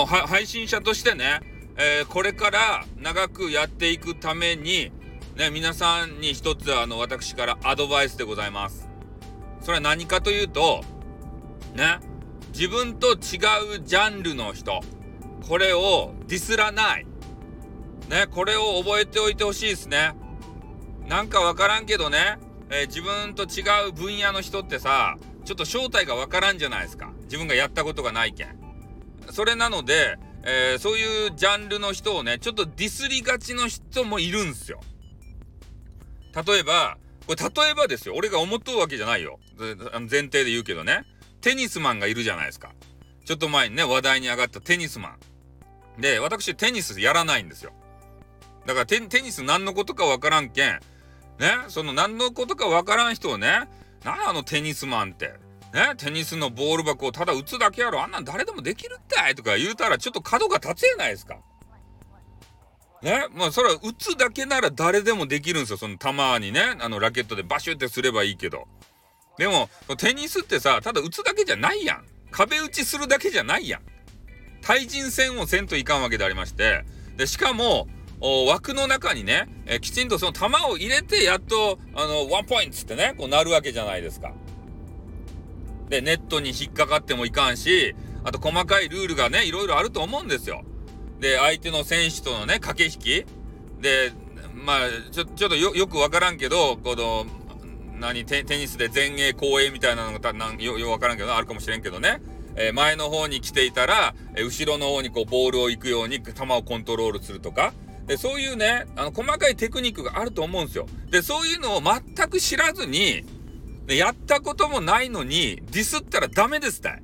の配信者としてね、えー、これから長くやっていくために、ね、皆さんに一つあの私からアドバイスでございます。それは何かというと、ね、自分と違うジャンルの人、これをディスらない。ね、これを覚えておいてほしいですね。なんかわからんけどね、えー、自分と違う分野の人ってさ、ちょっと正体がわからんじゃないですか。自分がやったことがないけん。それなので、えー、そういうジャンルの人をね、ちょっとディスりがちの人もいるんすよ。例えば、これ例えばですよ。俺が思っとるわけじゃないよ。前提で言うけどね。テニスマンがいるじゃないですか。ちょっと前にね、話題に上がったテニスマン。で、私テニスやらないんですよ。だからテニス何のことかわからんけん、ね、その何のことかわからん人をね、なあのテニスマンって。ね、テニスのボール箱をただ打つだけやろ。あんなん誰でもできるってとか言うたらちょっと角が立つやないですか。ね、まあそれは打つだけなら誰でもできるんですよ。その球にね、あのラケットでバシュってすればいいけど。でも、テニスってさ、ただ打つだけじゃないやん。壁打ちするだけじゃないやん。対人戦をせんといかんわけでありまして、で、しかも、枠の中にね、えきちんとその球を入れて、やっと、あの、ワンポイントってね、こうなるわけじゃないですか。で、ネットに引っかかってもいかんし、あと細かいルールがね、いろいろあると思うんですよ。で、相手の選手とのね、駆け引き。で、まあ、ちょ、ちょっとよ、よくわからんけど、この、何テ、テニスで前衛後衛みたいなのがなんよ、よわからんけど、あるかもしれんけどね。えー、前の方に来ていたら、えー、後ろの方にこう、ボールを行くように球をコントロールするとか。で、そういうね、あの、細かいテクニックがあると思うんですよ。で、そういうのを全く知らずに、で、やったこともないのに、ディスったらダメですたい。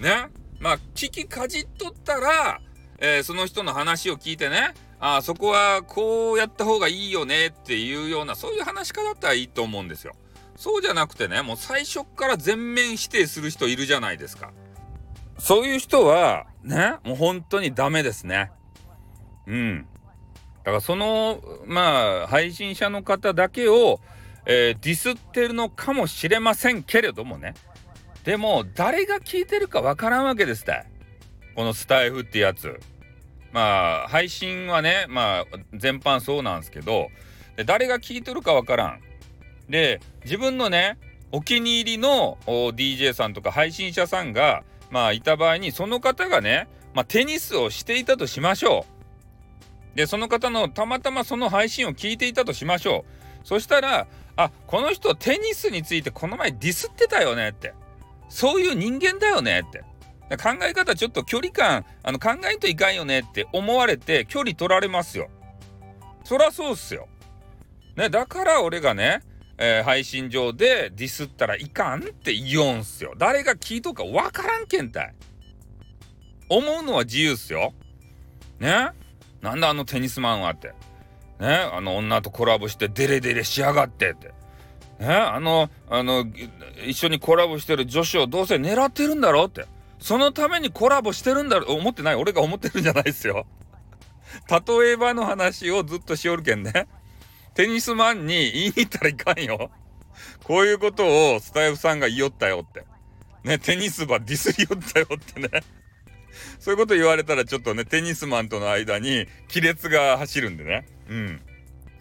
ね。まあ、聞きかじっとったら、えー、その人の話を聞いてね、あそこはこうやった方がいいよねっていうような、そういう話し方だったらいいと思うんですよ。そうじゃなくてね、もう最初から全面否定する人いるじゃないですか。そういう人は、ね、もう本当にダメですね。うん。だからその、まあ、配信者の方だけを、えー、ディスってるのかもしれませんけれどもね。でも、誰が聞いてるかわからんわけですって。このスタイフってやつ。まあ、配信はね、まあ、全般そうなんですけど、誰が聞いてるかわからん。で、自分のね、お気に入りの DJ さんとか配信者さんが、まあ、いた場合に、その方がね、まあ、テニスをしていたとしましょう。で、その方のたまたまその配信を聞いていたとしましょう。そしたら、あこの人テニスについてこの前ディスってたよねって。そういう人間だよねって。考え方ちょっと距離感あの考えんといかんよねって思われて距離取られますよ。そらそうっすよ、ね、だから俺がね、えー、配信上でディスったらいかんって言おうんすよ。誰が聞いとくかわからんけんたい。思うのは自由っすよ。ね？なんだあのテニスマンはって。ね、あの女とコラボしてデレデレしやがってって。ね、あの、あの、一緒にコラボしてる女子をどうせ狙ってるんだろうって。そのためにコラボしてるんだろう。思ってない？俺が思ってるんじゃないですよ。例えばの話をずっとしおるけんね。テニスマンに言いに行ったらいかんよ。こういうことをスタイフさんが言いよったよって。ね、テニス場ディスりよったよってね。そういうこと言われたらちょっとね、テニスマンとの間に亀裂が走るんでね。うん。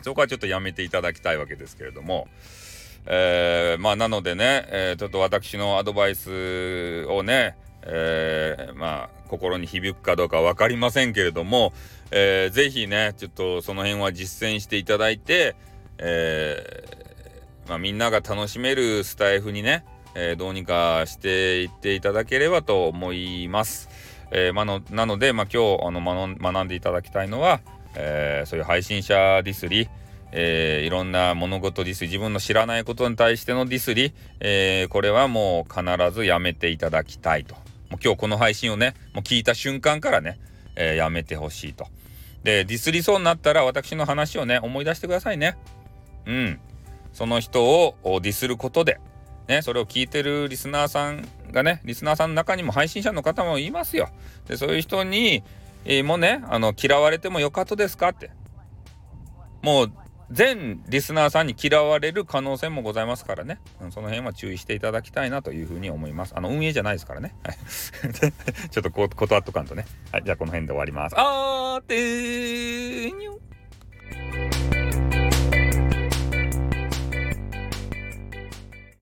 そこはちょっとやめていただきたいわけですけれども。えー、まあなのでね、えー、ちょっと私のアドバイスをね、えー、まあ心に響くかどうか分かりませんけれども、えー、ぜひねちょっとその辺は実践していただいて、えー、まあ、みんなが楽しめるスタイフにね、えー、どうにかしていっていただければと思います。えー、まのなので、まあ、今日あの学んでいただきたいのは、えー、そういう配信者ディスり、えー、いろんな物事ディスり自分の知らないことに対してのディスり、えー、これはもう必ずやめていただきたいと。もう今日この配信をねもう聞いた瞬間からね、えー、やめてほしいと。でディスりそうになったら私の話をね思い出してくださいね。うん。その人をディスることでね、それを聞いてるリスナーさんがね、リスナーさんの中にも配信者の方もいますよ。で、そういう人に、えー、もね、あの、嫌われてもよかったですかって。もう、全リスナーさんに嫌われる可能性もございますからね、うん、その辺は注意していただきたいなというふうに思います。あの運営じゃないですからね、はい、ちょっとこ断っとかんとね。はい。じゃあこの辺で終わります。あーてーにょ。